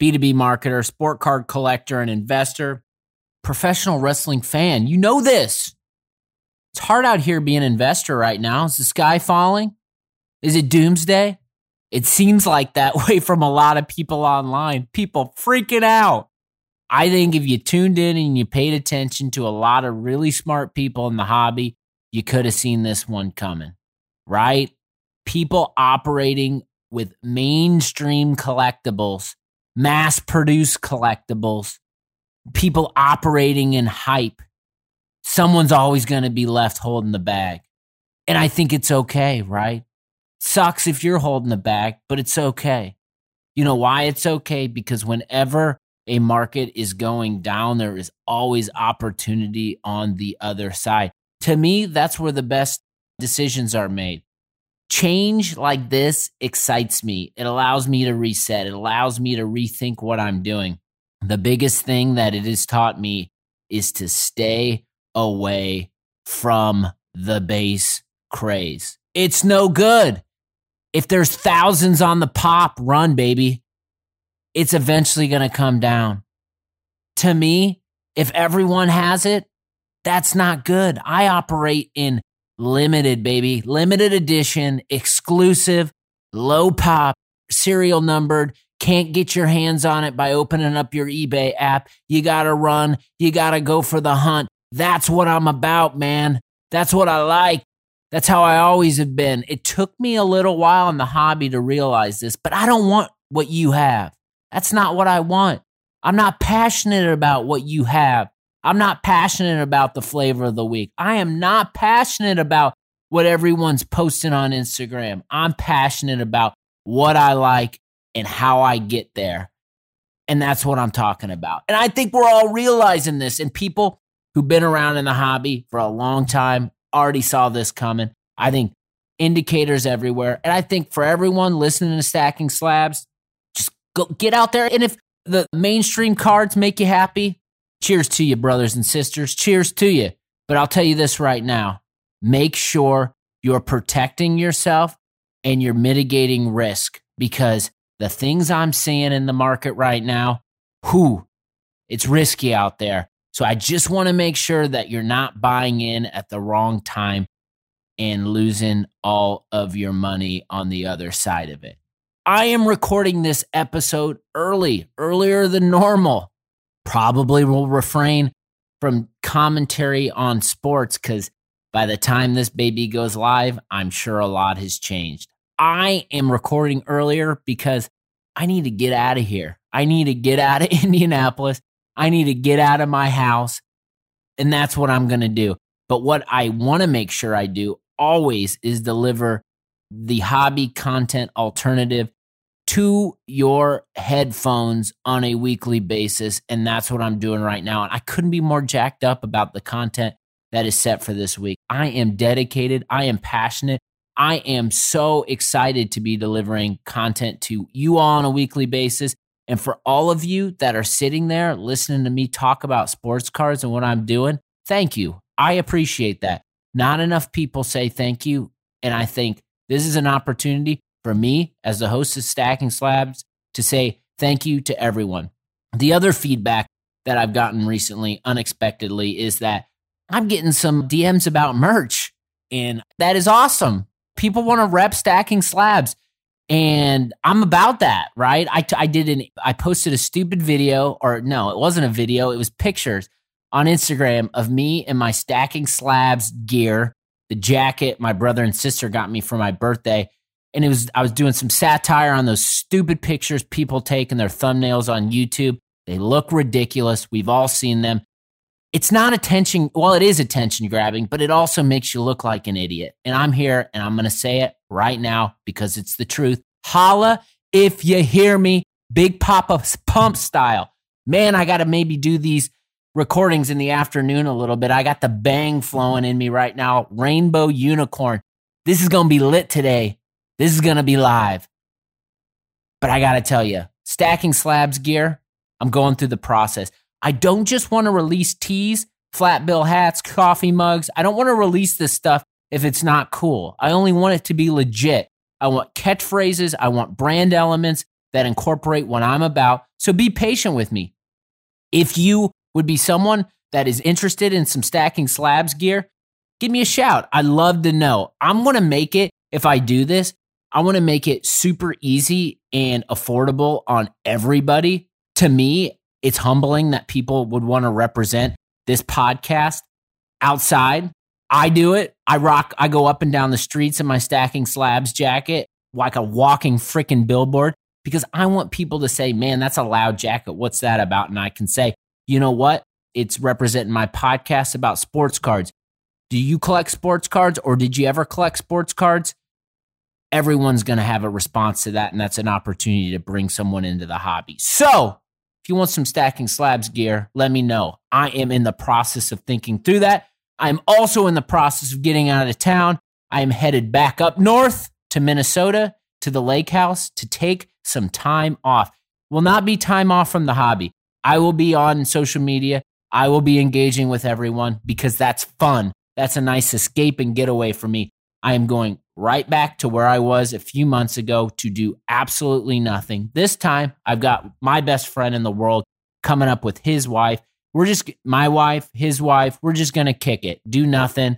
B2B marketer, sport card collector, and investor, professional wrestling fan. You know this. It's hard out here being an investor right now. Is the sky falling? Is it doomsday? It seems like that way from a lot of people online. People freaking out. I think if you tuned in and you paid attention to a lot of really smart people in the hobby, you could have seen this one coming, right? People operating with mainstream collectibles mass produced collectibles, people operating in hype. Someone's always going to be left holding the bag. And I think it's okay, right? Sucks if you're holding the bag, but it's okay. You know why it's okay? Because whenever a market is going down, there is always opportunity on the other side. To me, that's where the best decisions are made change like this excites me. It allows me to reset, it allows me to rethink what I'm doing. The biggest thing that it has taught me is to stay away from the base craze. It's no good. If there's thousands on the pop, run, baby. It's eventually going to come down. To me, if everyone has it, that's not good. I operate in limited, baby. Limited edition, exclusive, low pop, serial numbered. Can't get your hands on it by opening up your eBay app. You got to run. You got to go for the hunt. That's what I'm about, man. That's what I like. That's how I always have been. It took me a little while in the hobby to realize this, but I don't want what you have. That's not what I want. I'm not passionate about what you have. I'm not passionate about the flavor of the week. I am not passionate about what everyone's posting on Instagram. I'm passionate about what I like and how I get there. And that's what I'm talking about. And I think we're all realizing this. And people who've been around in the hobby for a long time already saw this coming. I think indicators everywhere. And I think for everyone listening to Stacking Slabs, just go get out there. And if the mainstream cards make you happy, Cheers to you, brothers and sisters. Cheers to you. But I'll tell you this right now make sure you're protecting yourself and you're mitigating risk because the things I'm seeing in the market right now, who it's risky out there. So I just want to make sure that you're not buying in at the wrong time and losing all of your money on the other side of it. I am recording this episode early, earlier than normal probably will refrain from commentary on sports because by the time this baby goes live, I'm sure a lot has changed. I am recording earlier because I need to get out of here. I need to get out of Indianapolis. I need to get out of my house. And that's what I'm going to do. But what I want to make sure I do always is deliver the hobby content alternative to your headphones on a weekly basis. And that's what I'm doing right now. And I couldn't be more jacked up about the content that is set for this week. I am dedicated, I am passionate. I am so excited to be delivering content to you all on a weekly basis. And for all of you that are sitting there listening to me talk about sports cards and what I'm doing, thank you. I appreciate that. Not enough people say thank you. And I think this is an opportunity for me as the host of Stacking Slabs to say thank you to everyone. The other feedback that I've gotten recently, unexpectedly, is that I'm getting some DMs about merch, and that is awesome. People want to rep Stacking Slabs, and I'm about that, right? I, I did an, I posted a stupid video, or no, it wasn't a video, it was pictures on Instagram of me and my Stacking Slabs gear, the jacket my brother and sister got me for my birthday and it was I was doing some satire on those stupid pictures people take in their thumbnails on YouTube. They look ridiculous. We've all seen them. It's not attention, well, it is attention grabbing, but it also makes you look like an idiot. And I'm here and I'm going to say it right now because it's the truth. Holla if you hear me, Big Papa Pump style. man, I got to maybe do these recordings in the afternoon a little bit. I got the bang flowing in me right now. Rainbow unicorn. This is going to be lit today. This is going to be live. But I got to tell you, stacking slabs gear, I'm going through the process. I don't just want to release tees, flat bill hats, coffee mugs. I don't want to release this stuff if it's not cool. I only want it to be legit. I want catchphrases. I want brand elements that incorporate what I'm about. So be patient with me. If you would be someone that is interested in some stacking slabs gear, give me a shout. I'd love to know. I'm going to make it, if I do this, I want to make it super easy and affordable on everybody. To me, it's humbling that people would want to represent this podcast outside. I do it. I rock, I go up and down the streets in my stacking slabs jacket like a walking freaking billboard because I want people to say, man, that's a loud jacket. What's that about? And I can say, you know what? It's representing my podcast about sports cards. Do you collect sports cards or did you ever collect sports cards? Everyone's going to have a response to that. And that's an opportunity to bring someone into the hobby. So if you want some stacking slabs gear, let me know. I am in the process of thinking through that. I'm also in the process of getting out of town. I am headed back up north to Minnesota to the lake house to take some time off. Will not be time off from the hobby. I will be on social media. I will be engaging with everyone because that's fun. That's a nice escape and getaway for me. I am going right back to where I was a few months ago to do absolutely nothing. This time, I've got my best friend in the world coming up with his wife. We're just, my wife, his wife, we're just going to kick it, do nothing,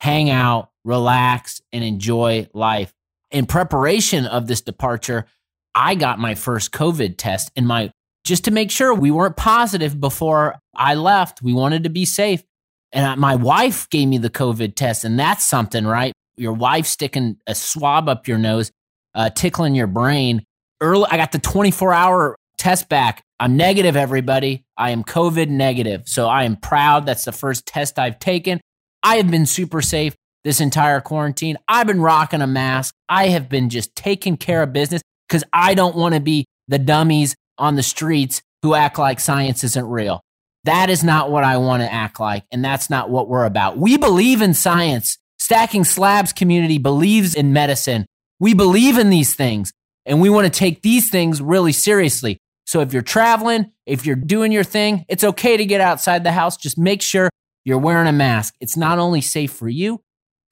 hang out, relax, and enjoy life. In preparation of this departure, I got my first COVID test and my just to make sure we weren't positive before I left. We wanted to be safe. And my wife gave me the COVID test, and that's something, right? Your wife sticking a swab up your nose, uh, tickling your brain. Early, I got the 24 hour test back. I'm negative, everybody. I am COVID negative. So I am proud. That's the first test I've taken. I have been super safe this entire quarantine. I've been rocking a mask. I have been just taking care of business because I don't want to be the dummies on the streets who act like science isn't real. That is not what I want to act like. And that's not what we're about. We believe in science. Stacking Slabs community believes in medicine. We believe in these things and we want to take these things really seriously. So if you're traveling, if you're doing your thing, it's okay to get outside the house. Just make sure you're wearing a mask. It's not only safe for you,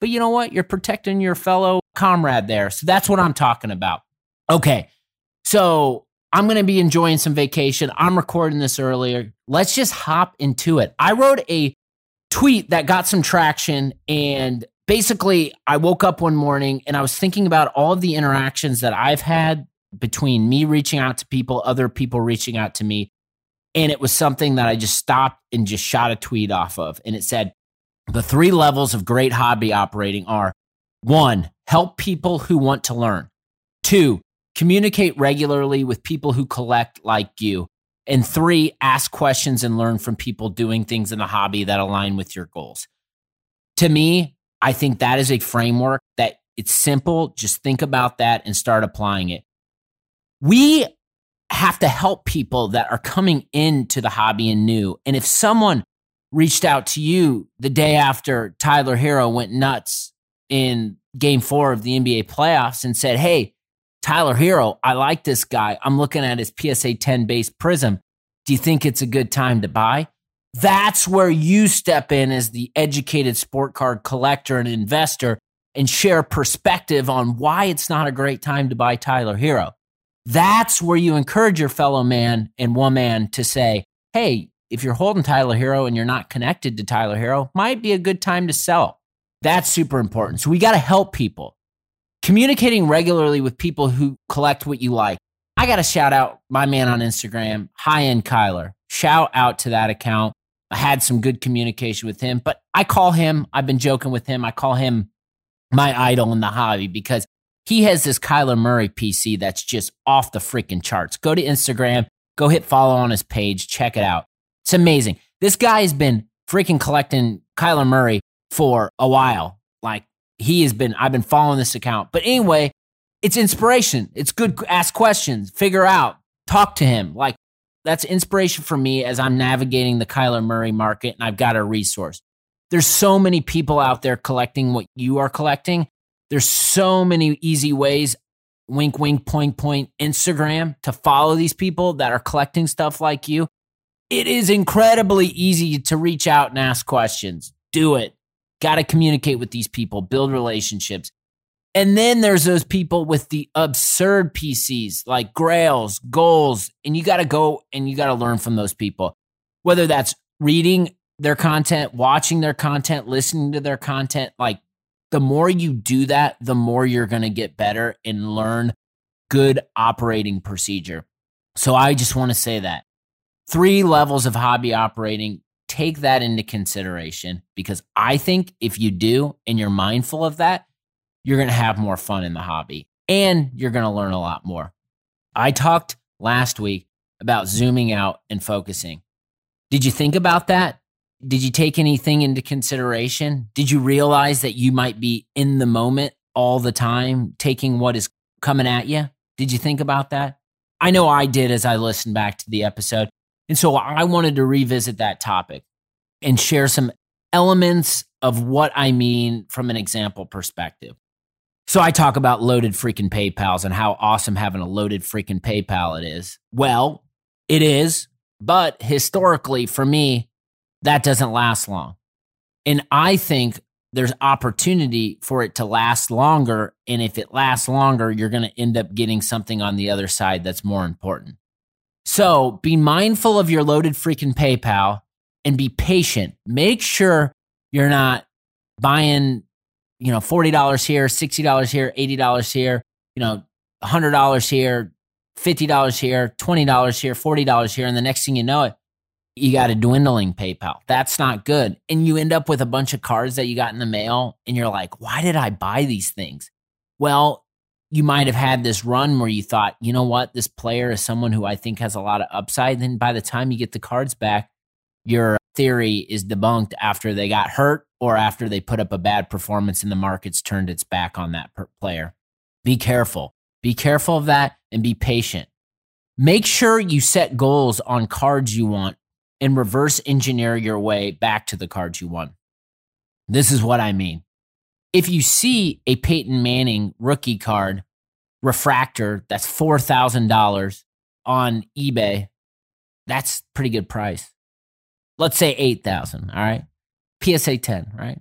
but you know what? You're protecting your fellow comrade there. So that's what I'm talking about. Okay. So I'm going to be enjoying some vacation. I'm recording this earlier. Let's just hop into it. I wrote a tweet that got some traction and basically I woke up one morning and I was thinking about all of the interactions that I've had between me reaching out to people, other people reaching out to me. And it was something that I just stopped and just shot a tweet off of. And it said, the three levels of great hobby operating are one, help people who want to learn. Two, Communicate regularly with people who collect like you. And three, ask questions and learn from people doing things in the hobby that align with your goals. To me, I think that is a framework that it's simple. Just think about that and start applying it. We have to help people that are coming into the hobby and new. And if someone reached out to you the day after Tyler Herro went nuts in game four of the NBA playoffs and said, Hey, Tyler Herro, I like this guy. I'm looking at his PSA 10 base Prizm. Do you think it's a good time to buy? That's where you step in as the educated sport card collector and investor and share perspective on why it's not a great time to buy Tyler Herro. That's where you encourage your fellow man and woman to say, hey, if you're holding Tyler Herro and you're not connected to Tyler Herro, might be a good time to sell. That's super important. So we got to help people communicating regularly with people who collect what you like. I got to shout out my man on Instagram, High End Kyler. Shout out to that account. I had some good communication with him, but I call him, I've been joking with him, I call him my idol in the hobby because he has this Kyler Murray PC that's just off the freaking charts. Go to Instagram, go hit follow on his page, check it out. It's amazing. This guy has been freaking collecting Kyler Murray for a while, like he has been, I've been following this account. But anyway, it's inspiration. It's good. Ask questions, figure out, talk to him. Like that's inspiration for me as I'm navigating the Kyler Murray market and I've got a resource. There's so many people out there collecting what you are collecting. There's so many easy ways, wink, wink, point, point, Instagram to follow these people that are collecting stuff like you. It is incredibly easy to reach out and ask questions. Do it. Got to communicate with these people, build relationships. And then there's those people with the absurd PCs like grails, goals, and you got to go and you got to learn from those people. Whether that's reading their content, watching their content, listening to their content, like the more you do that, the more you're going to get better and learn good operating procedure. So I just want to say that three levels of hobby operating, take that into consideration because I think if you do and you're mindful of that, you're going to have more fun in the hobby and you're going to learn a lot more. I talked last week about zooming out and focusing. Did you think about that? Did you take anything into consideration? Did you realize that you might be in the moment all the time, taking what is coming at you? Did you think about that? I know I did as I listened back to the episode. And so I wanted to revisit that topic and share some elements of what I mean from an example perspective. So I talk about loaded freaking PayPals and how awesome having a loaded freaking PayPal it is. Well, it is, but historically for me, that doesn't last long. And I think there's opportunity for it to last longer. And if it lasts longer, you're going to end up getting something on the other side that's more important. So be mindful of your loaded freaking PayPal and be patient. Make sure you're not buying you know, $40 here, $60 here, $80 here, you know, $100 here, $50 here, $20 here, $40 here. And the next thing you know it, you got a dwindling PayPal. That's not good. And you end up with a bunch of cards that you got in the mail and you're like, why did I buy these things? Well, you might have had this run where you thought, you know what, this player is someone who I think has a lot of upside. Then by the time you get the cards back, your theory is debunked after they got hurt or after they put up a bad performance and the market's turned its back on that player. Be careful. Be careful of that and be patient. Make sure you set goals on cards you want and reverse engineer your way back to the cards you want. This is what I mean. If you see a Peyton Manning rookie card refractor that's $4,000 on eBay, that's pretty good price let's say 8,000, all right? PSA 10, right?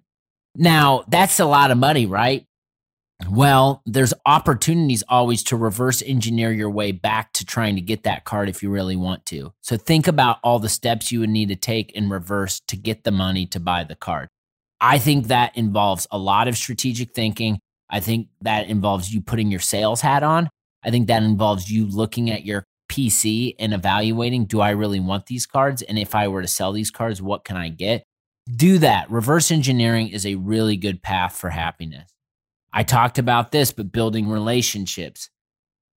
Now, that's a lot of money, right? Well, there's opportunities always to reverse engineer your way back to trying to get that card if you really want to. So think about all the steps you would need to take in reverse to get the money to buy the card. I think that involves a lot of strategic thinking. I think that involves you putting your sales hat on. I think that involves you looking at your PC and evaluating do I really want these cards? And if I were to sell these cards, what can I get? Do that. Reverse engineering is a really good path for happiness. I talked about this, but building relationships.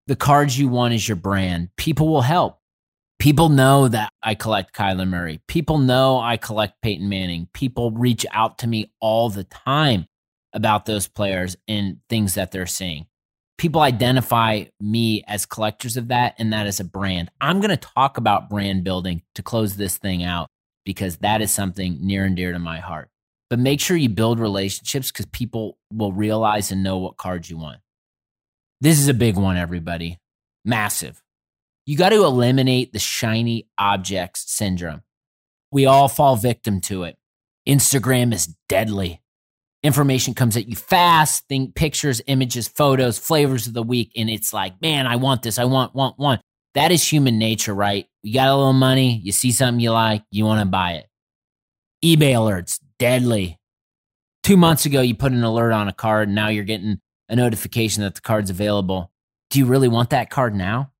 The cards you want is your brand. People will help. People know that I collect Kyler Murray. People know I collect Peyton Manning. People reach out to me all the time about those players and things that they're seeing people identify me as collectors of that and that is a brand. I'm going to talk about brand building to close this thing out because that is something near and dear to my heart. But make sure you build relationships because people will realize and know what cards you want. This is a big one, everybody. Massive. You got to eliminate the shiny objects syndrome. We all fall victim to it. Instagram is deadly information comes at you fast think pictures images photos flavors of the week and it's like man i want this. I want want want. That is human nature right? You got a little money you see something you like you want to buy it. Ebay alerts deadly. Two months ago you put an alert on a card and now you're getting a notification that the card's available. Do you really want that card now?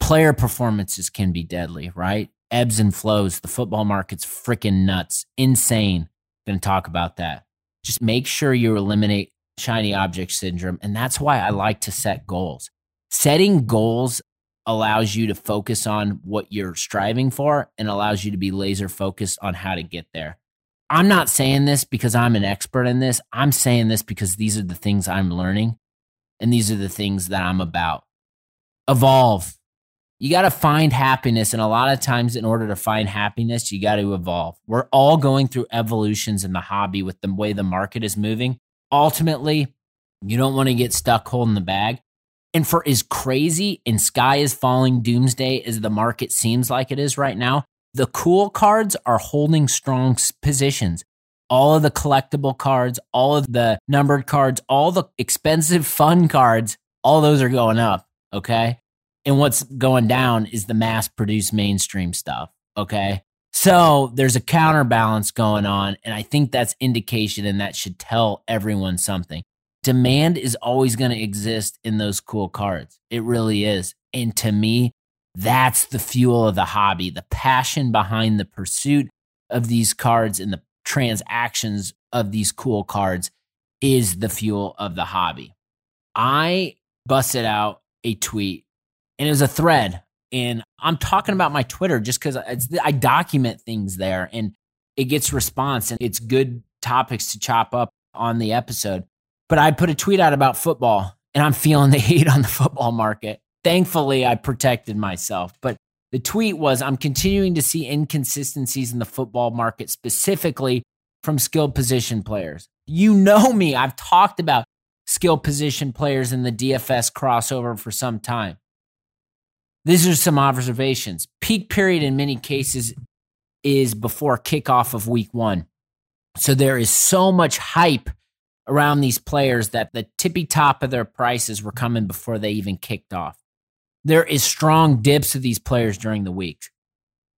Player performances can be deadly right? Ebbs and flows. The football market's freaking nuts. Insane. Gonna talk about that just make sure you eliminate shiny object syndrome. And that's why I like to set goals. Setting goals allows you to focus on what you're striving for and allows you to be laser focused on how to get there. I'm not saying this because I'm an expert in this. I'm saying this because these are the things I'm learning and these are the things that I'm about. Evolve. You got to find happiness. And a lot of times, in order to find happiness, you got to evolve. We're all going through evolutions in the hobby with the way the market is moving. Ultimately, you don't want to get stuck holding the bag. And for as crazy and sky is falling doomsday as the market seems like it is right now, the cool cards are holding strong positions. All of the collectible cards, all of the numbered cards, all the expensive fun cards, all those are going up. Okay. And what's going down is the mass produced mainstream stuff. Okay. So there's a counterbalance going on. And I think that's indication and that should tell everyone something demand is always going to exist in those cool cards. It really is. And to me, that's the fuel of the hobby. The passion behind the pursuit of these cards and the transactions of these cool cards is the fuel of the hobby. I busted out a tweet and it was a thread. And I'm talking about my Twitter just because I document things there and it gets response and it's good topics to chop up on the episode. But I put a tweet out about football and I'm feeling the heat on the football market. Thankfully, I protected myself. But the tweet was I'm continuing to see inconsistencies in the football market, specifically from skilled position players. You know me, I've talked about skilled position players in the DFS crossover for some time. These are some observations. Peak period in many cases is before kickoff of week one. So there is so much hype around these players that the tippy top of their prices were coming before they even kicked off. There is strong dips of these players during the week.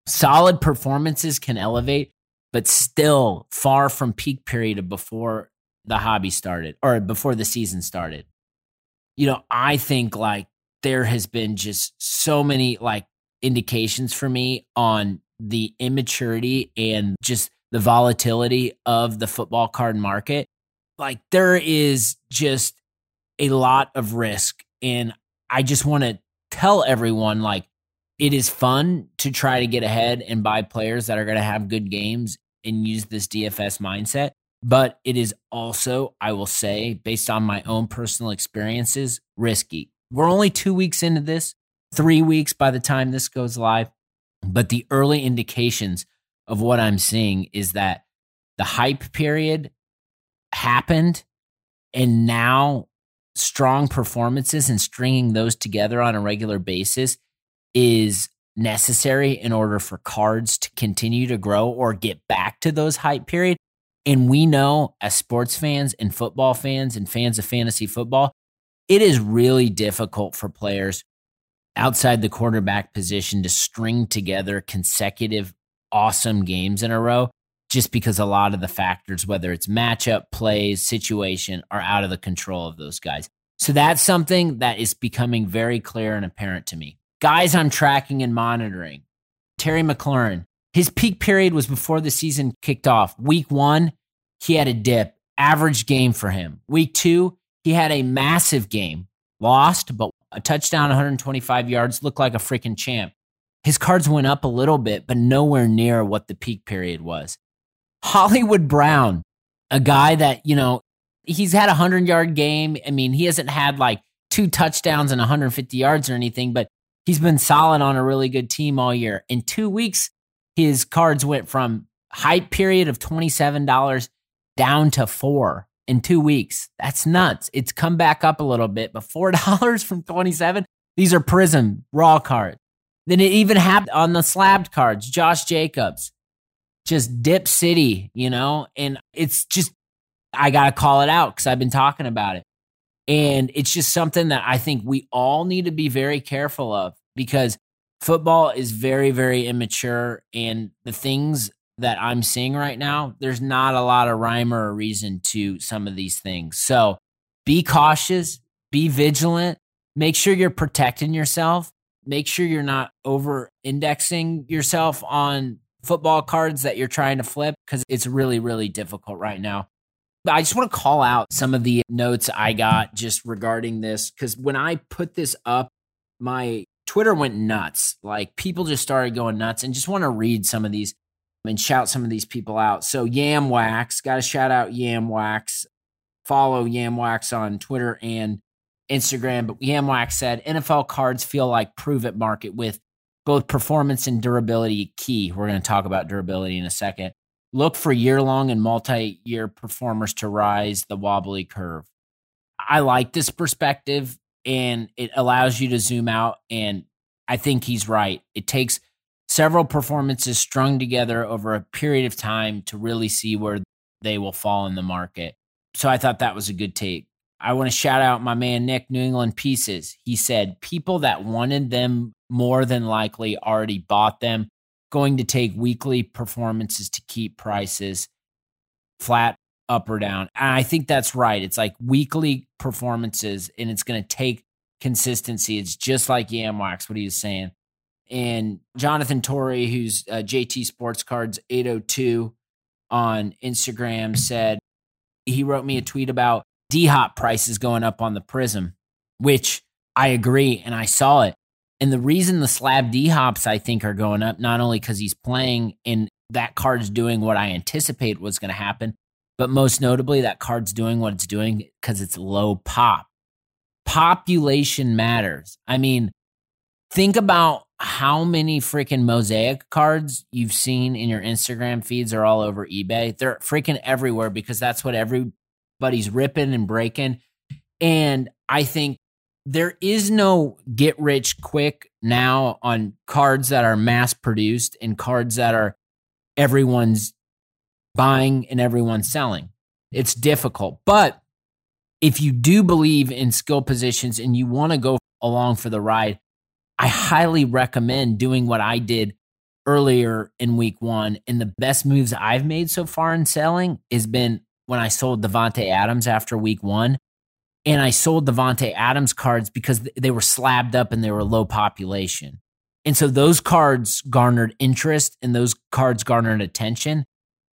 Solid performances can elevate, but still far from peak period of before the hobby started or before the season started. You know, I think like there has been just so many like indications for me on the immaturity and just the volatility of the football card market like there is just a lot of risk. And I just want to tell everyone like it is fun to try to get ahead and buy players that are going to have good games and use this DFS mindset. But it is also, I will say, based on my own personal experiences, risky. We're only two weeks into this, three weeks by the time this goes live. But the early indications of what I'm seeing is that the hype period happened and now strong performances and stringing those together on a regular basis is necessary in order for cards to continue to grow or get back to those hype period and we know as sports fans and football fans and fans of fantasy football it is really difficult for players outside the quarterback position to string together consecutive awesome games in a row just because a lot of the factors, whether it's matchup, plays, situation, are out of the control of those guys. So that's something that is becoming very clear and apparent to me. Guys, I'm tracking and monitoring. Terry McLaurin, his peak period was before the season kicked off. Week one, he had a dip, average game for him. Week two, he had a massive game, lost, but a touchdown, 125 yards, looked like a freaking champ. His cards went up a little bit, but nowhere near what the peak period was. Hollywood Brown, a guy that, you know, he's had a 100 yard game. I mean, he hasn't had like two touchdowns and 150 yards or anything, but he's been solid on a really good team all year. In two weeks, his cards went from hype period of $27 down to four in two weeks. That's nuts. It's come back up a little bit, but $4 from 27. These are Prizm raw cards. Then it even happened on the slabbed cards. Josh Jacobs, just dip city, you know? And it's just, I got to call it out because I've been talking about it. And it's just something that I think we all need to be very careful of because football is very, very immature. And the things that I'm seeing right now, there's not a lot of rhyme or reason to some of these things. So be cautious, be vigilant, make sure you're protecting yourself, make sure you're not over indexing yourself on football cards that you're trying to flip because it's really, really difficult right now. But I just want to call out some of the notes I got just regarding this because when I put this up, my Twitter went nuts. Like people just started going nuts and just want to read some of these and shout some of these people out. So Yam Wax, got to shout out Yam Wax. Follow Yam Wax on Twitter and Instagram. But Yam Wax said NFL cards feel like prove it market with both performance and durability key. We're going to talk about durability in a second. Look for year long and multi year performers to rise the wobbly curve. I like this perspective and it allows you to zoom out. And I think he's right. It takes several performances strung together over a period of time to really see where they will fall in the market. So I thought that was a good take. I want to shout out my man Nick New England Pieces. He said people that wanted them more than likely already bought them, going to take weekly performances to keep prices flat up or down. And I think that's right. It's like weekly performances and it's going to take consistency. It's just like Yamwax, what he was saying. And Jonathan Torrey, who's uh, JT Sports Cards 802 on Instagram, said he wrote me a tweet about D Hop prices going up on the Prizm, which I agree. And I saw it. And the reason the slab D hops, I think, are going up, not only because he's playing and that card's doing what I anticipate was going to happen, but most notably, that card's doing what it's doing because it's low pop. Population matters. I mean, think about how many freaking mosaic cards you've seen in your Instagram feeds are all over eBay. They're freaking everywhere because that's what everybody's ripping and breaking. And I think there is no get rich quick now on cards that are mass produced and cards that are everyone's buying and everyone's selling. It's difficult. But if you do believe in skill positions and you want to go along for the ride, I highly recommend doing what I did earlier in week one. And the best moves I've made so far in selling has been when I sold Davante Adams after week one and I sold Davante Adams cards because they were slabbed up and they were low population. And so those cards garnered interest and those cards garnered attention,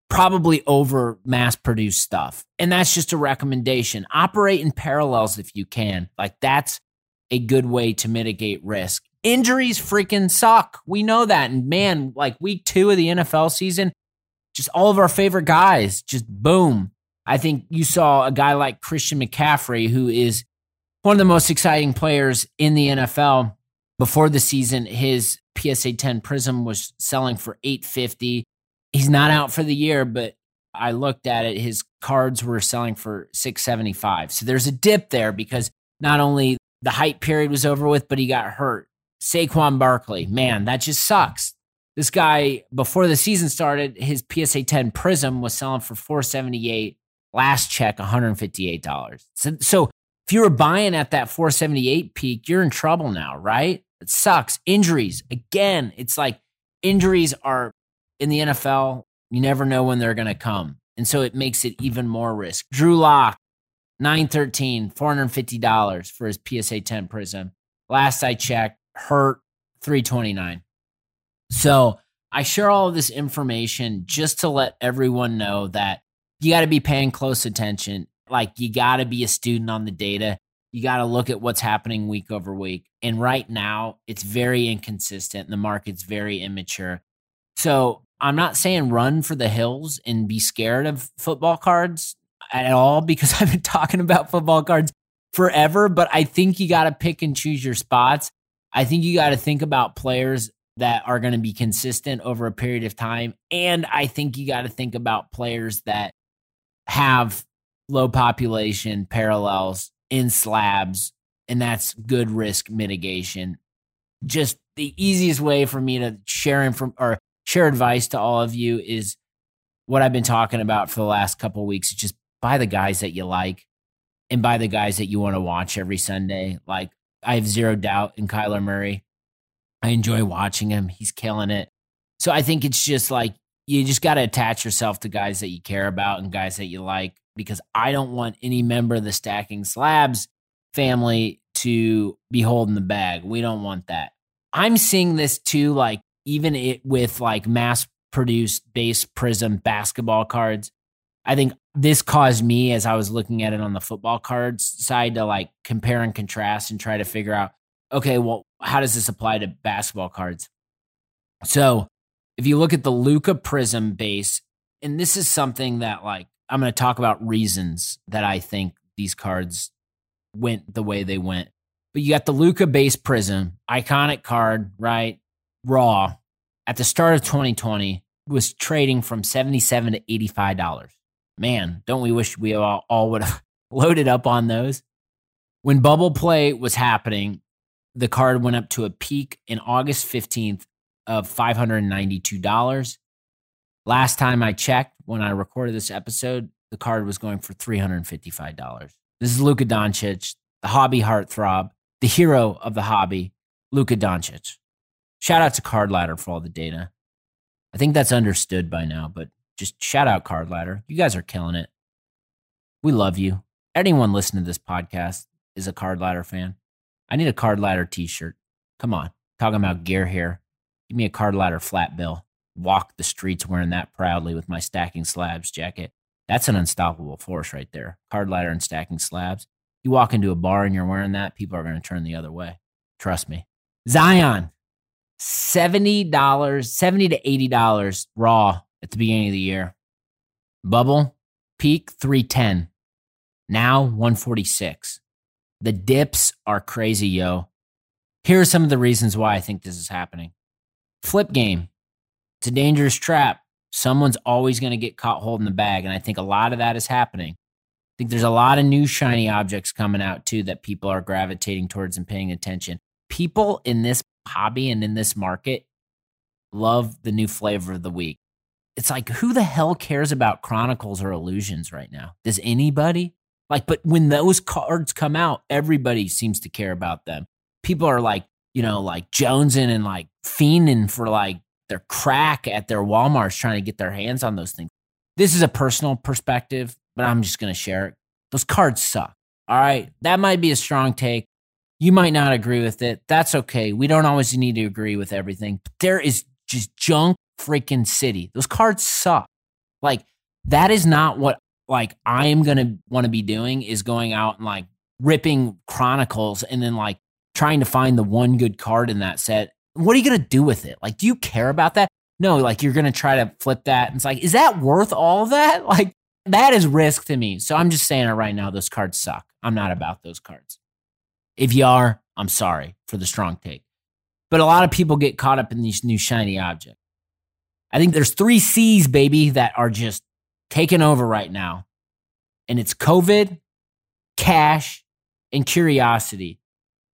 probably over mass produced stuff. And that's just a recommendation. Operate in parallels if you can. Like that's a good way to mitigate risk. Injuries freaking suck. We know that. And man, like week two of the NFL season, just all of our favorite guys, just boom, I think you saw a guy like Christian McCaffrey, who is one of the most exciting players in the NFL. Before the season, his PSA 10 Prizm was selling for 850. He's not out for the year, but I looked at it. His cards were selling for 675. So there's a dip there because not only the hype period was over with, but he got hurt. Saquon Barkley, man, that just sucks. This guy, before the season started, his PSA 10 Prizm was selling for 478 last check $158. So, so if you were buying at that 478 peak, you're in trouble now, right? It sucks. Injuries. Again, it's like injuries are in the NFL, you never know when they're going to come. And so it makes it even more risk. Drew Lock, 913, $450 for his PSA 10 Prizm. Last I checked, hurt 329. So I share all of this information just to let everyone know that you got to be paying close attention. Like you got to be a student on the data. You got to look at what's happening week over week. And right now, it's very inconsistent. The market's very immature. So I'm not saying run for the hills and be scared of football cards at all because I've been talking about football cards forever. But I think you got to pick and choose your spots. I think you got to think about players that are going to be consistent over a period of time. And I think you got to think about players that have low population parallels in slabs, and that's good risk mitigation. Just the easiest way for me to share from or share advice to all of you is what I've been talking about for the last couple weeks. Just buy the guys that you like and buy the guys that you want to watch every Sunday. Like I have zero doubt in Kyler Murray. I enjoy watching him. He's killing it. So I think it's just like you just got to attach yourself to guys that you care about and guys that you like because I don't want any member of the Stacking Slabs family to be holding the bag. We don't want that. I'm seeing this too, like even it with like mass produced base Prizm basketball cards. I think this caused me as I was looking at it on the football cards side to like compare and contrast and try to figure out, okay, well, how does this apply to basketball cards? So if you look at the Luka Prizm base, and this is something that like I'm going to talk about reasons that I think these cards went the way they went. But you got the Luka base Prizm, iconic card, right? raw at the start of 2020 was trading from 77 to $85. Man, don't we wish we all, all would have loaded up on those? When bubble play was happening, the card went up to a peak in August 15th of $592. Last time I checked, when I recorded this episode, the card was going for $355. This is Luka Doncic, the hobby heartthrob, the hero of the hobby, Luka Doncic. Shout out to Card Ladder for all the data. I think that's understood by now, but just shout out Card Ladder. You guys are killing it. We love you. Anyone listening to this podcast is a Card Ladder fan. I need a Card Ladder t shirt. Come on. Talking about gear here. Give me a Card Ladder flat bill. Walk the streets wearing that proudly with my stacking slabs jacket. That's an unstoppable force right there. Card Ladder and stacking slabs. You walk into a bar and you're wearing that, people are going to turn the other way. Trust me. Zion, $70, 70 to $80 raw at the beginning of the year. Bubble, peak 310. Now 146. The dips are crazy, yo. Here are some of the reasons why I think this is happening. Flip game. It's a dangerous trap. Someone's always going to get caught holding the bag. And I think a lot of that is happening. I think there's a lot of new shiny objects coming out too that people are gravitating towards and paying attention. People in this hobby and in this market love the new flavor of the week. It's like, who the hell cares about Chronicles or Illusions right now? Does anybody? Like, but when those cards come out, everybody seems to care about them. People are like, you know, like jonesing and like fiending for like their crack at their Walmarts trying to get their hands on those things. This is a personal perspective, but I'm just going to share it. Those cards suck. All right. That might be a strong take. You might not agree with it. That's okay. We don't always need to agree with everything. But there is just junk freaking city. Those cards suck. Like that is not what like I am going to want to be doing is going out and like ripping chronicles and then like trying to find the one good card in that set. What are you going to do with it? Like do you care about that? No, like you're going to try to flip that. And it's like is that worth all of that? Like that is risk to me. So I'm just saying it right now those cards suck. I'm not about those cards. If you are, I'm sorry for the strong take. But a lot of people get caught up in these new shiny objects. I think there's three C's, baby, that are just taking over right now. And it's COVID, cash, and curiosity.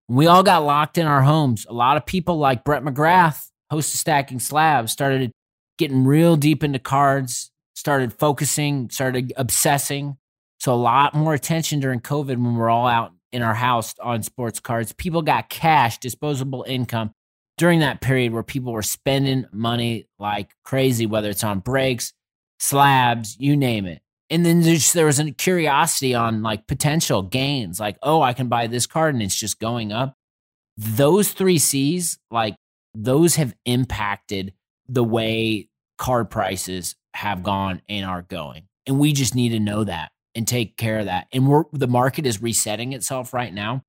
When we all got locked in our homes, a lot of people like Brett McGrath, host of Stacking Slabs, started getting real deep into cards, started focusing, started obsessing. So a lot more attention during COVID when we're all out in our house on sports cards. People got cash, disposable income during that period where people were spending money like crazy, whether it's on breaks, slabs, you name it. And then just, there was a curiosity on like potential gains, like, oh, I can buy this card and it's just going up. Those three C's, like, those have impacted the way card prices have gone and are going. And we just need to know that and take care of that. And we're, the market is resetting itself right now.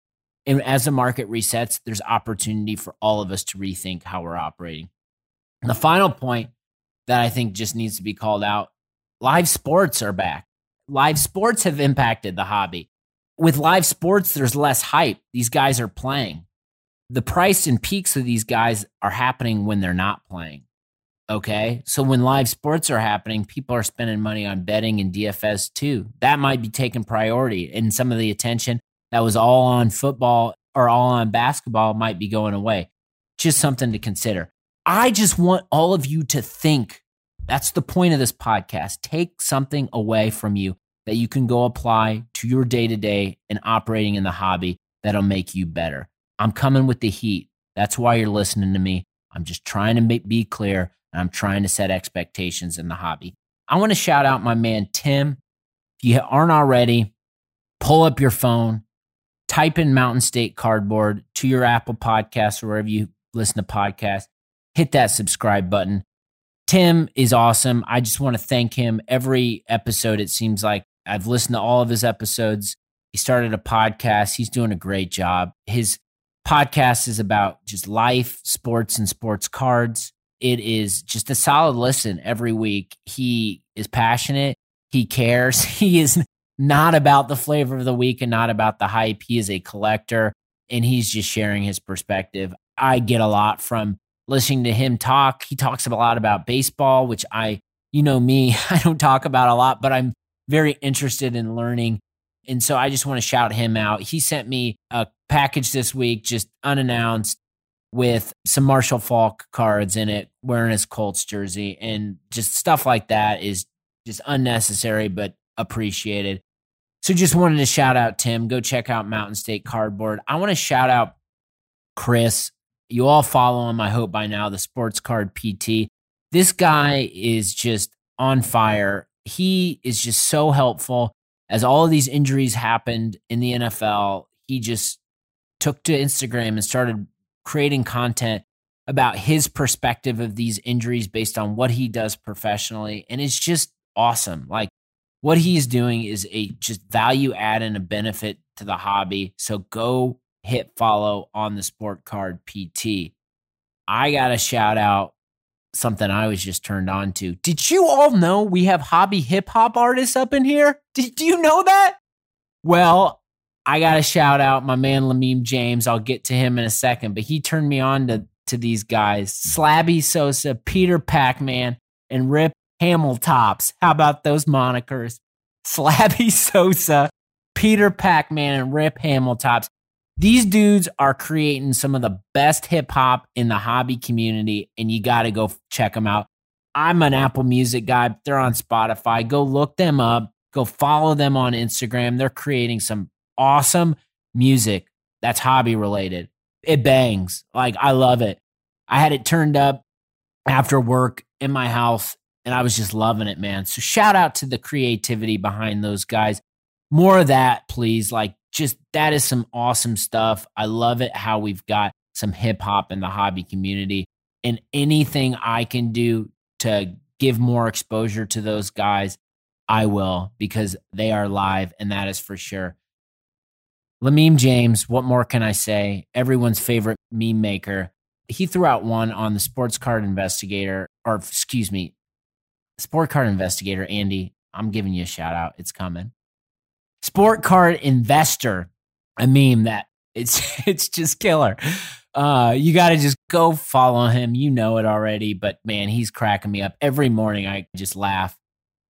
And as the market resets, there's opportunity for all of us to rethink how we're operating. And the final point that I think just needs to be called out live sports are back. Live sports have impacted the hobby. With live sports, there's less hype. These guys are playing. The price and peaks of these guys are happening when they're not playing. Okay. So when live sports are happening, people are spending money on betting and DFS too. That might be taking priority. And some of the attention that was all on football or all on basketball might be going away. Just something to consider. I just want all of you to think. That's the point of this podcast. Take something away from you that you can go apply to your day to day and operating in the hobby that'll make you better. I'm coming with the heat. That's why you're listening to me. I'm just trying to be clear and I'm trying to set expectations in the hobby. I want to shout out my man, Tim. If you aren't already, pull up your phone, type in Mountain State Cardboard to your Apple Podcast or wherever you listen to podcasts, hit that subscribe button. Tim is awesome. I just want to thank him. Every episode, it seems like I've listened to all of his episodes. He started a podcast. He's doing a great job. His podcast is about just life, sports, and sports cards. It is just a solid listen every week. He is passionate. He cares. He is not about the flavor of the week and not about the hype. He is a collector and he's just sharing his perspective. I get a lot from listening to him talk. He talks a lot about baseball, which I, you know me, I don't talk about a lot, but I'm very interested in learning. And so I just want to shout him out. He sent me a package this week, just unannounced, with some Marshall Faulk cards in it, wearing his Colts jersey, and just stuff like that is just unnecessary but appreciated. So just wanted to shout out Tim. Go check out Mountain State Cardboard. I want to shout out Chris. You all follow him, I hope by now, the Sports Card PT. This guy is just on fire. He is just so helpful. As all of these injuries happened in the NFL, he just took to Instagram and started creating content about his perspective of these injuries based on what he does professionally. And it's just awesome. Like what he's doing is a just value add and a benefit to the hobby. So go hit follow on the Sport Card PT. I got to shout out something I was just turned on to. Did you all know we have hobby hip hop artists up in here? Did you know that? Well, I got to shout out my man Lamim James. I'll get to him in a second, but he turned me on to to these guys: Slabby Sosa, Peter Pac Man, and Rip Hamiltops. How about those monikers? Slabby Sosa, Peter Pacman, and Rip Hamiltops. These dudes are creating some of the best hip hop in the hobby community, and you got to go check them out. I'm an Apple Music guy. They're on Spotify. Go look them up. Go follow them on Instagram. They're creating some awesome music that's hobby related. It bangs. Like, I love it. I had it turned up after work in my house and I was just loving it, man. So shout out to the creativity behind those guys. More of that, please. Like, just that is some awesome stuff. I love it how we've got some hip hop in the hobby community. And anything I can do to give more exposure to those guys, I will because they are live, and that is for sure. Lamim James, what more can I say? Everyone's favorite meme maker. He threw out one on the Sports Card Investigator, or excuse me, Sport Card Investigator, Andy, I'm giving you a shout out. It's coming. Sport Card Investor, a meme that it's it's just killer. Uh, you got to just go follow him. You know it already, but man, he's cracking me up every morning. I just laugh.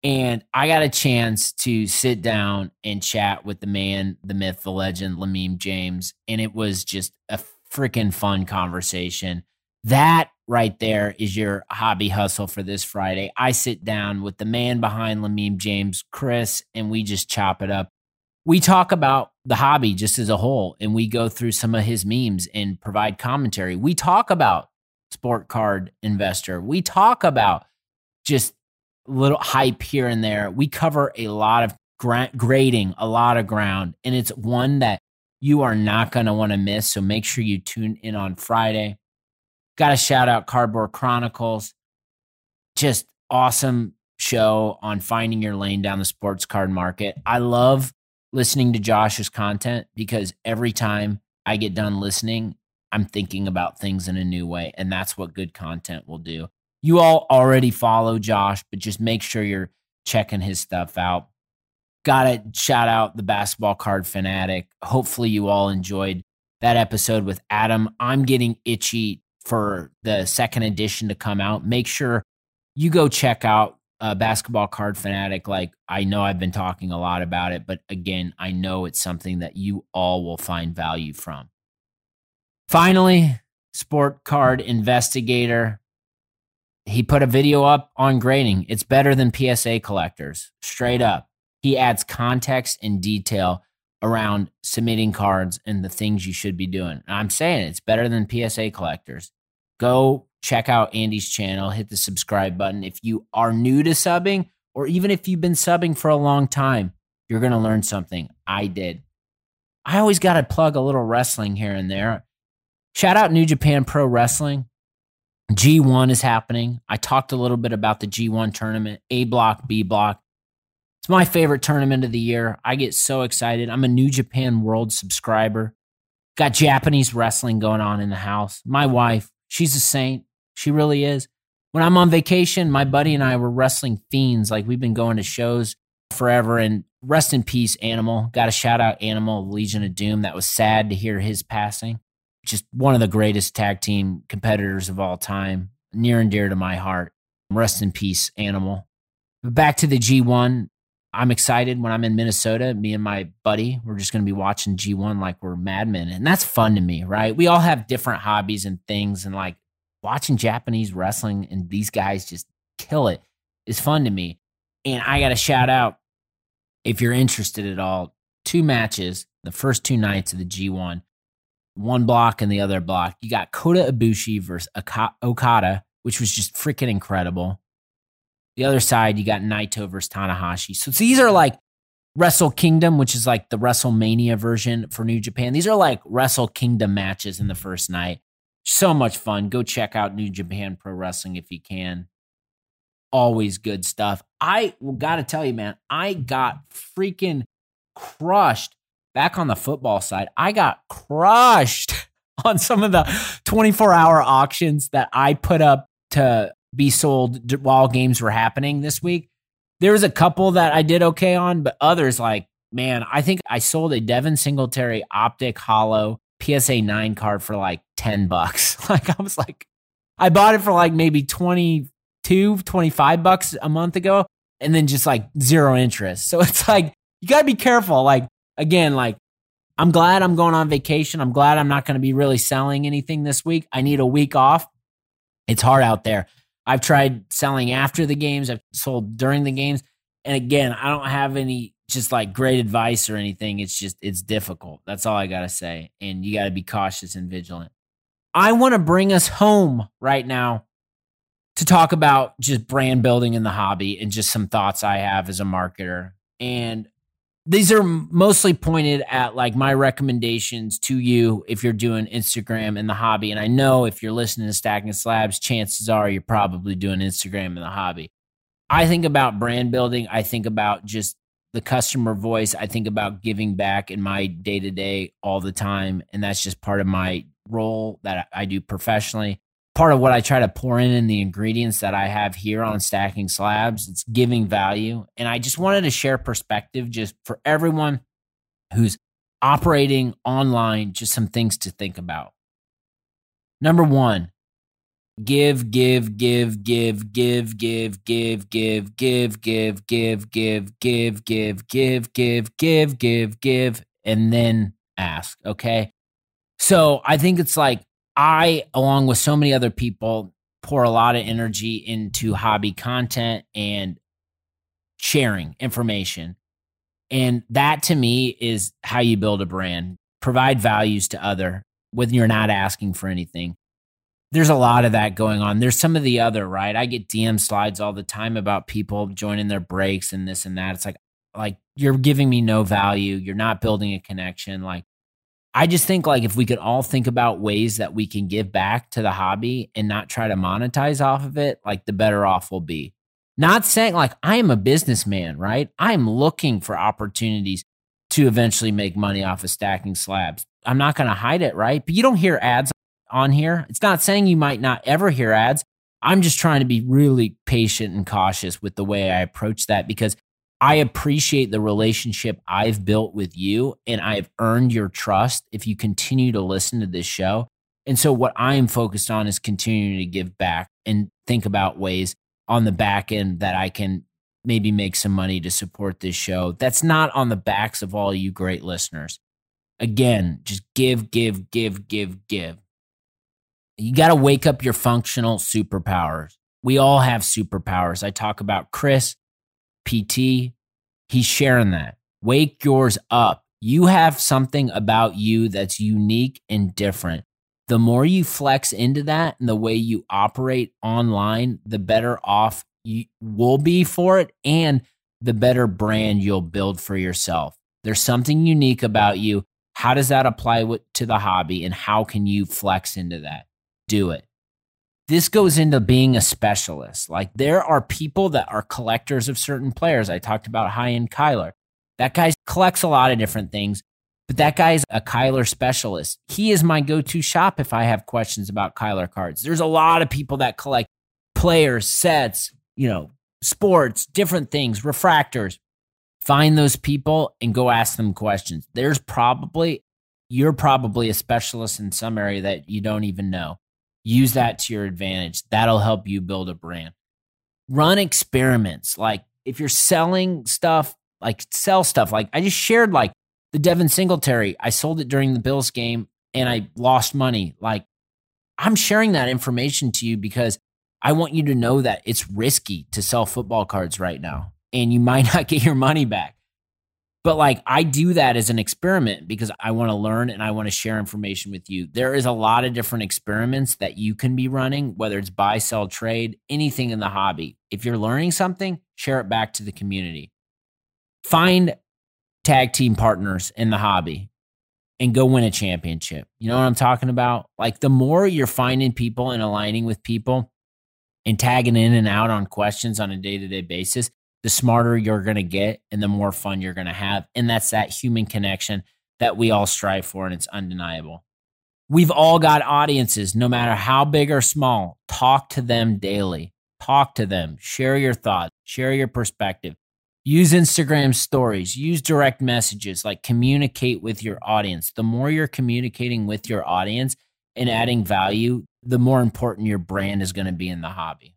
And I got a chance to sit down and chat with the man, the myth, the legend, Lamim James. And it was just a freaking fun conversation. That right there is your hobby hustle for this Friday. I sit down with the man behind Lamim James, Chris, and we just chop it up. We talk about the hobby just as a whole, and we go through some of his memes and provide commentary. We talk about sport card investor. We talk about just little hype here and there. We cover a lot of gra- grading, a lot of ground, and it's one that you are not going to want to miss. So make sure you tune in on Friday. Got to shout out Cardboard Chronicles. Just awesome show on finding your lane down the sports card market. I love listening to Josh's content because every time I get done listening, I'm thinking about things in a new way. And that's what good content will do. You all already follow Josh, but just make sure you're checking his stuff out. Got to shout out the basketball card fanatic. Hopefully, you all enjoyed that episode with Adam. I'm getting itchy for the second edition to come out, make sure you go check out uh, Basketball Card Fanatic. Like, I know I've been talking a lot about it, but again, I know it's something that you all will find value from. Finally, Sport Card Investigator. He put a video up on grading. It's better than PSA collectors, straight up. He adds context and detail around submitting cards and the things you should be doing. I'm saying it's better than PSA collectors go check out Andy's channel, hit the subscribe button. If you are new to subbing, or even if you've been subbing for a long time, you're going to learn something. I did. I always got to plug a little wrestling here and there. Shout out New Japan Pro Wrestling. G1 is happening. I talked a little bit about the G1 tournament, A block, B block. It's my favorite tournament of the year. I get so excited. I'm a New Japan World subscriber. Got Japanese wrestling going on in the house. My wife, She's a saint. She really is. When I'm on vacation, my buddy and I were wrestling fiends. Like we've been going to shows forever. And rest in peace, Animal. Got a shout out, Animal, Legion of Doom. That was sad to hear his passing. just one of the greatest tag team competitors of all time, near and dear to my heart. Rest in peace, Animal. Back to the G1. I'm excited when I'm in Minnesota. Me and my buddy, we're just going to be watching G1 like we're madmen. And that's fun to me, right? We all have different hobbies and things. And like watching Japanese wrestling and these guys just kill it is fun to me. And I got to shout out if you're interested at all, two matches, the first two nights of the G1, one block and the other block. You got Kota Ibushi versus Okada, which was just freaking incredible. The other side, you got Naito versus Tanahashi. So these are like Wrestle Kingdom, which is like the WrestleMania version for New Japan. These are like Wrestle Kingdom matches in the first night. So much fun. Go check out New Japan Pro Wrestling if you can. Always good stuff. I got to tell you, man, I got freaking crushed back on the football side. I got crushed on some of the 24 hour auctions that I put up to be sold while games were happening this week. There was a couple that I did okay on, but others like, man, I think I sold a Devin Singletary Optic Holo PSA 9 card for like 10 bucks. Like I was like I bought it for like maybe 22, 25 bucks a month ago and then just like zero interest. So it's like you got to be careful. Like again, like I'm glad I'm going on vacation. I'm glad I'm not going to be really selling anything this week. I need a week off. It's hard out there. I've tried selling after the games, I've sold during the games. And again, I don't have any just like great advice or anything. It's just, it's difficult. That's all I got to say. And you got to be cautious and vigilant. I want to bring us home right now to talk about just brand building in the hobby and just some thoughts I have as a marketer. And these are mostly pointed at like my recommendations to you if you're doing Instagram in the hobby. And I know if you're listening to Stacking Slabs, chances are you're probably doing Instagram in the hobby. I think about brand building. I think about just the customer voice. I think about giving back in my day to day all the time. And that's just part of my role that I do professionally part of what I try to pour in in the ingredients that I have here on Stacking Slabs. It's giving value. And I just wanted to share perspective just for everyone who's operating online, just some things to think about. Number one, give, give, give, give, give, give, give, give, give, give, give, give, give, give, give, give, give, give, give, and then ask. Okay. So I think it's like I, along with so many other people, pour a lot of energy into hobby content and sharing information. And that to me is how you build a brand. Provide values to other when you're not asking for anything. There's a lot of that going on. There's some of the other, right? I get DM slides all the time about people joining their breaks and this and that. It's like like you're giving me no value. You're not building a connection. Like I just think like if we could all think about ways that we can give back to the hobby and not try to monetize off of it, like the better off we'll be. Not saying like I am a businessman, right? I'm looking for opportunities to eventually make money off of stacking slabs. I'm not going to hide it, right? But you don't hear ads on here. It's not saying you might not ever hear ads. I'm just trying to be really patient and cautious with the way I approach that because I appreciate the relationship I've built with you and I've earned your trust if you continue to listen to this show. And so, what I am focused on is continuing to give back and think about ways on the back end that I can maybe make some money to support this show. That's not on the backs of all you great listeners. Again, just give, give, give, give, give. You got to wake up your functional superpowers. We all have superpowers. I talk about Chris PT, he's sharing that. Wake yours up. You have something about you that's unique and different. The more you flex into that and the way you operate online, the better off you will be for it and the better brand you'll build for yourself. There's something unique about you. How does that apply to the hobby and how can you flex into that? Do it this goes into being a specialist. Like there are people that are collectors of certain players. I talked about high end Kyler. That guy collects a lot of different things, but that guy is a Kyler specialist. He is my go to shop if I have questions about Kyler cards. There's a lot of people that collect players, sets, you know, sports, different things, refractors. Find those people and go ask them questions. There's probably you're probably a specialist in some area that you don't even know. Use that to your advantage. That'll help you build a brand. Run experiments. Like if you're selling stuff, like sell stuff. Like I just shared like the Devin Singletary. I sold it during the Bills game and I lost money. Like I'm sharing that information to you because I want you to know that it's risky to sell football cards right now and you might not get your money back. But like I do that as an experiment because I want to learn and I want to share information with you. There is a lot of different experiments that you can be running, whether it's buy, sell, trade, anything in the hobby. If you're learning something, share it back to the community. Find tag team partners in the hobby and go win a championship. You know what I'm talking about? Like the more you're finding people and aligning with people and tagging in and out on questions on a day to day basis, the smarter you're going to get and the more fun you're going to have. And that's that human connection that we all strive for, and it's undeniable. We've all got audiences, no matter how big or small. Talk to them daily. Talk to them. Share your thoughts, share your perspective. Use Instagram stories, use direct messages, like communicate with your audience. The more you're communicating with your audience and adding value, the more important your brand is going to be in the hobby.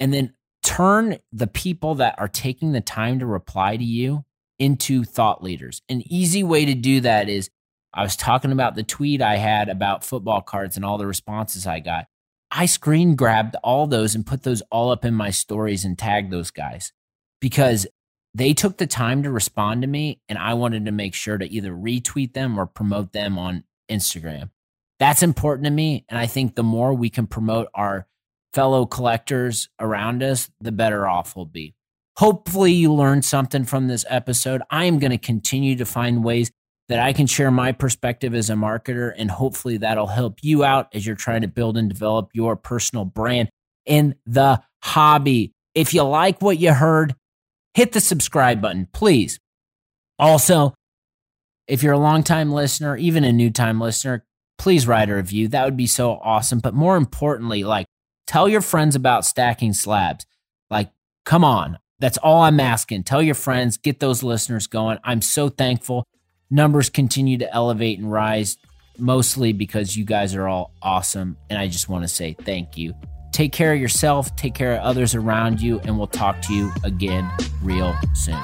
And then turn the people that are taking the time to reply to you into thought leaders. An easy way to do that is I was talking about the tweet I had about football cards and all the responses I got. I screen grabbed all those and put those all up in my stories and tagged those guys because they took the time to respond to me and I wanted to make sure to either retweet them or promote them on Instagram. That's important to me. And I think the more we can promote our fellow collectors around us, the better off we'll be. Hopefully, you learned something from this episode. I am going to continue to find ways that I can share my perspective as a marketer, and hopefully, that'll help you out as you're trying to build and develop your personal brand in the hobby. If you like what you heard, hit the subscribe button, please. Also, if you're a long-time listener, even a new time listener, please write a review. That would be so awesome. But more importantly, like Tell your friends about stacking slabs. Like, come on. That's all I'm asking. Tell your friends, get those listeners going. I'm so thankful. Numbers continue to elevate and rise, mostly because you guys are all awesome. And I just want to say thank you. Take care of yourself, take care of others around you, and we'll talk to you again real soon.